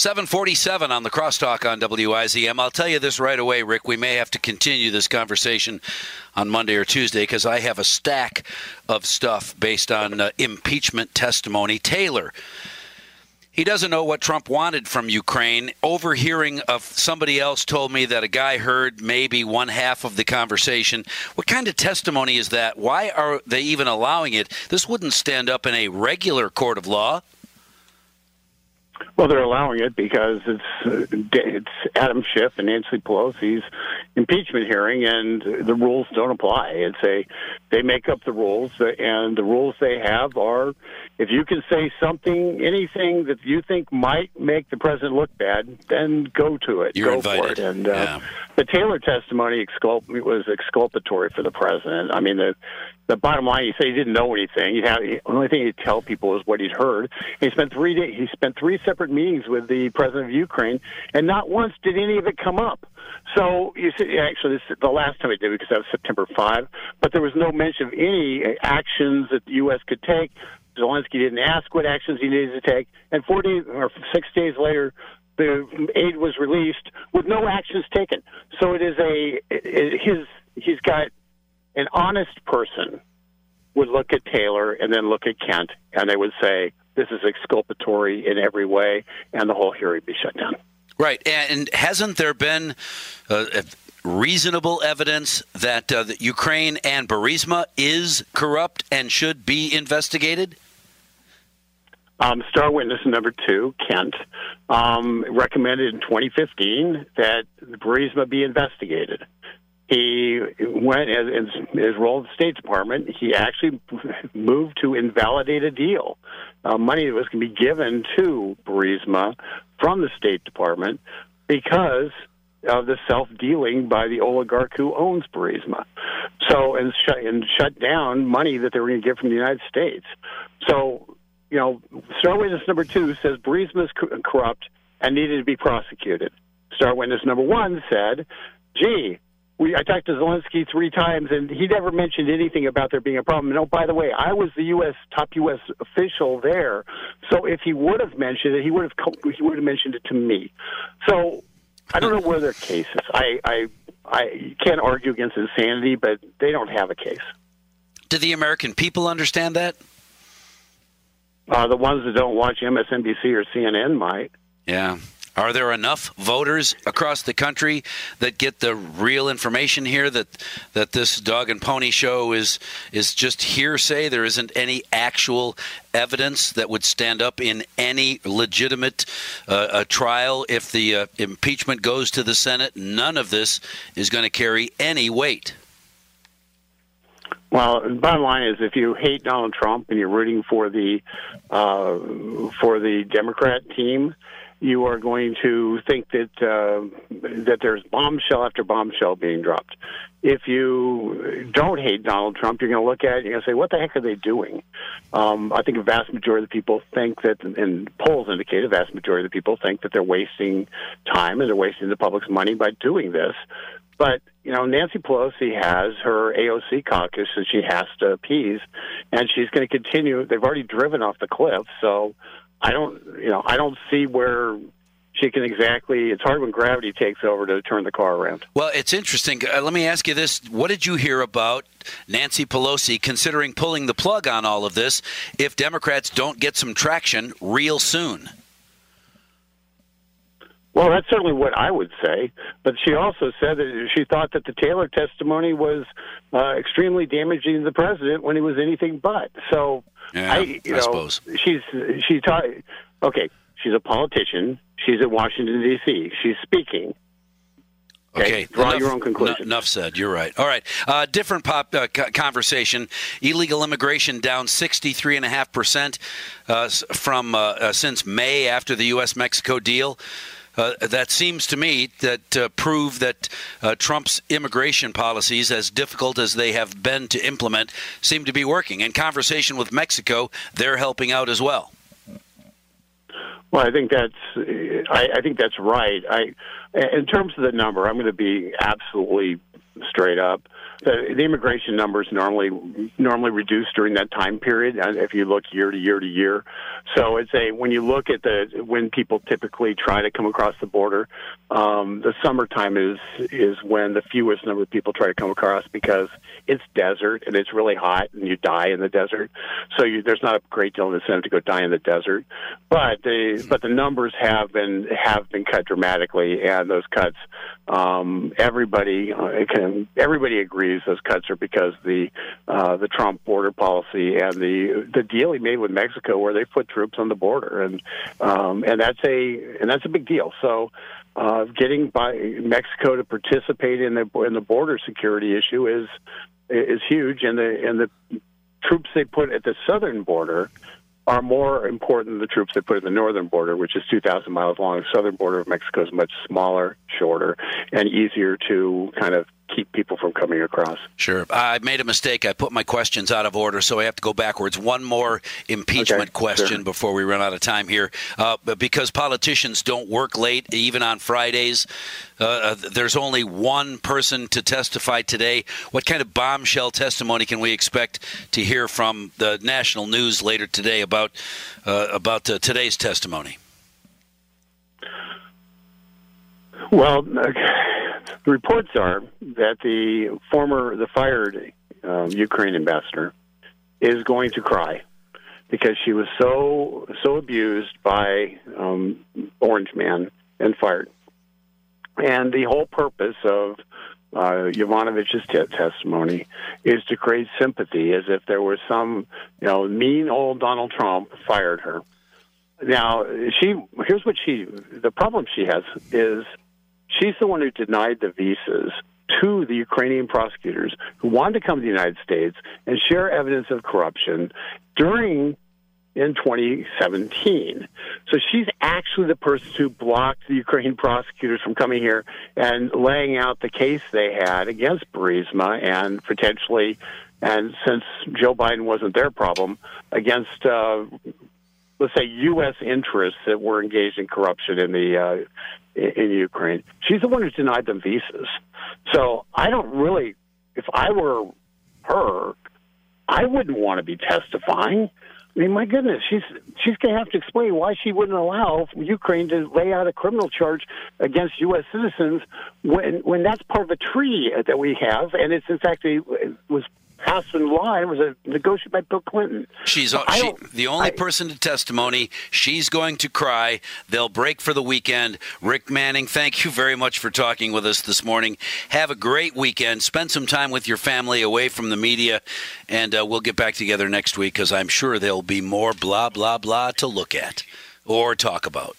747 on the crosstalk on WIZM. I'll tell you this right away, Rick. We may have to continue this conversation on Monday or Tuesday because I have a stack of stuff based on uh, impeachment testimony. Taylor, he doesn't know what Trump wanted from Ukraine. Overhearing of somebody else told me that a guy heard maybe one half of the conversation. What kind of testimony is that? Why are they even allowing it? This wouldn't stand up in a regular court of law. Well, they're allowing it because it's uh, it's Adam Schiff and Nancy Pelosi's impeachment hearing, and the rules don't apply. It's a they make up the rules, and the rules they have are if you can say something, anything that you think might make the president look bad, then go to it. You're go invited. for it. And uh, Yeah. the Taylor testimony exculp- was exculpatory for the president. I mean, the the bottom line, he said he didn't know anything. He'd have, the only thing he'd tell people is what he'd heard. He spent three days. He spent three separate meetings with the president of Ukraine, and not once did any of it come up. So you see, actually, this is the last time he did because that was September five. But there was no mention of any actions that the U.S. could take. Zelensky didn't ask what actions he needed to take, and four days or six days later, the aid was released with no actions taken. So it is a it, his he's got an honest person would look at Taylor and then look at Kent, and they would say this is exculpatory in every way, and the whole hearing be shut down. Right. And hasn't there been uh, reasonable evidence that, uh, that Ukraine and Burisma is corrupt and should be investigated? Um, star witness number two, Kent, um, recommended in 2015 that Burisma be investigated. He went as his role at the State Department. He actually moved to invalidate a deal, uh, money that was going to be given to Burisma from the State Department because of the self dealing by the oligarch who owns Burisma. So and shut and shut down money that they were going to get from the United States. So you know, star witness number two says Burisma is co- corrupt and needed to be prosecuted. Star witness number one said, "Gee." We, I talked to Zelensky three times, and he never mentioned anything about there being a problem. And oh, by the way, I was the U.S. top U.S. official there, so if he would have mentioned it, he would have he would have mentioned it to me. So I don't know where their case is. I I I can't argue against insanity, but they don't have a case. Do the American people understand that? Uh, the ones that don't watch MSNBC or CNN might. Yeah. Are there enough voters across the country that get the real information here that that this dog and pony show is is just hearsay? There isn't any actual evidence that would stand up in any legitimate uh, trial if the uh, impeachment goes to the Senate. None of this is going to carry any weight. Well, the bottom line is, if you hate Donald Trump and you're rooting for the uh, for the Democrat team, you are going to think that uh, that there's bombshell after bombshell being dropped. If you don't hate Donald Trump, you're going to look at it and you're going to say, "What the heck are they doing?" Um, I think a vast majority of the people think that, and polls indicate a vast majority of the people think that they're wasting time and they're wasting the public's money by doing this. But you know, Nancy Pelosi has her AOC caucus that she has to appease, and she's going to continue. They've already driven off the cliff, so I don't, you know, I don't see where she can exactly. It's hard when gravity takes over to turn the car around. Well, it's interesting. Uh, let me ask you this: What did you hear about Nancy Pelosi considering pulling the plug on all of this if Democrats don't get some traction real soon? Well, that's certainly what I would say. But she also said that she thought that the Taylor testimony was uh, extremely damaging to the president when he was anything but. So, Yeah, I, you I know, suppose. she's she's ta- okay. She's a politician. She's at Washington D.C. She's speaking. Okay, draw enough, your own conclusion. Enough said. You're right. All right. Uh, different pop uh, co- conversation. Illegal immigration down 63.5 percent uh, from uh, uh, since May after the U.S.-Mexico deal. Uh, that seems to me that uh, prove that uh, Trump's immigration policies, as difficult as they have been to implement, seem to be working. In conversation with Mexico, they're helping out as well. Well, I think that's I, I think that's right. I, in terms of the number, I'm going to be absolutely straight up. The, the immigration numbers normally normally reduce during that time period. uh, If you look year to year to year, so it's a when you look at the when people typically try to come across the border, um, the summertime is is when the fewest number of people try to come across because it's desert and it's really hot and you die in the desert. So you, there's not a great deal of incentive to go die in the desert, but the but the numbers have been have been cut dramatically, and those cuts, um, everybody uh, can everybody agrees those cuts are because the uh, the Trump border policy and the the deal he made with Mexico, where they put troops on the border, and um, and that's a and that's a big deal. So. Uh, getting by Mexico to participate in the in the border security issue is is huge, and the and the troops they put at the southern border are more important than the troops they put at the northern border, which is 2,000 miles long. The southern border of Mexico is much smaller, shorter, and easier to kind of keep people from coming across. Sure. I made a mistake. I put my questions out of order, so I have to go backwards. One more impeachment Okay, question sure. before we run out of time here. Uh, but because politicians don't work late, even on Fridays, uh, uh, there's only one person to testify today. What kind of bombshell testimony can we expect to hear from the national news later today about uh, about uh, today's testimony? Well, uh, the reports are that the former, the fired um, Ukraine ambassador is going to cry because she was so so abused by um, Orange Man and fired. And the whole purpose of uh, Yovanovitch's t- testimony is to create sympathy, as if there was some, you know, mean old Donald Trump fired her. Now, she here's what she the problem she has is she's the one who denied the visas to the Ukrainian prosecutors who wanted to come to the United States and share evidence of corruption during in 2017. So she's actually the person who blocked the Ukrainian prosecutors from coming here and laying out the case they had against Burisma and potentially, and since Joe Biden wasn't their problem, against uh, let's say U.S. interests that were engaged in corruption in the uh, in Ukraine. She's the one who denied them visas. So I don't really, if I were her, I wouldn't want to be testifying. I mean, my goodness, she's she's going to have to explain why she wouldn't allow Ukraine to lay out a criminal charge against U.S. citizens when when that's part of a treaty that we have, and it's in fact a, it was passed and. It was a negotiated by Bill Clinton. She's she, the only I- person to testimony. She's going to cry. They'll break for the weekend. Rick Manning, thank you very much for talking with us this morning. Have a great weekend. Spend some time with your family away from the media, and uh, we'll get back together next week because I'm sure there'll be more blah, blah, blah to look at or talk about.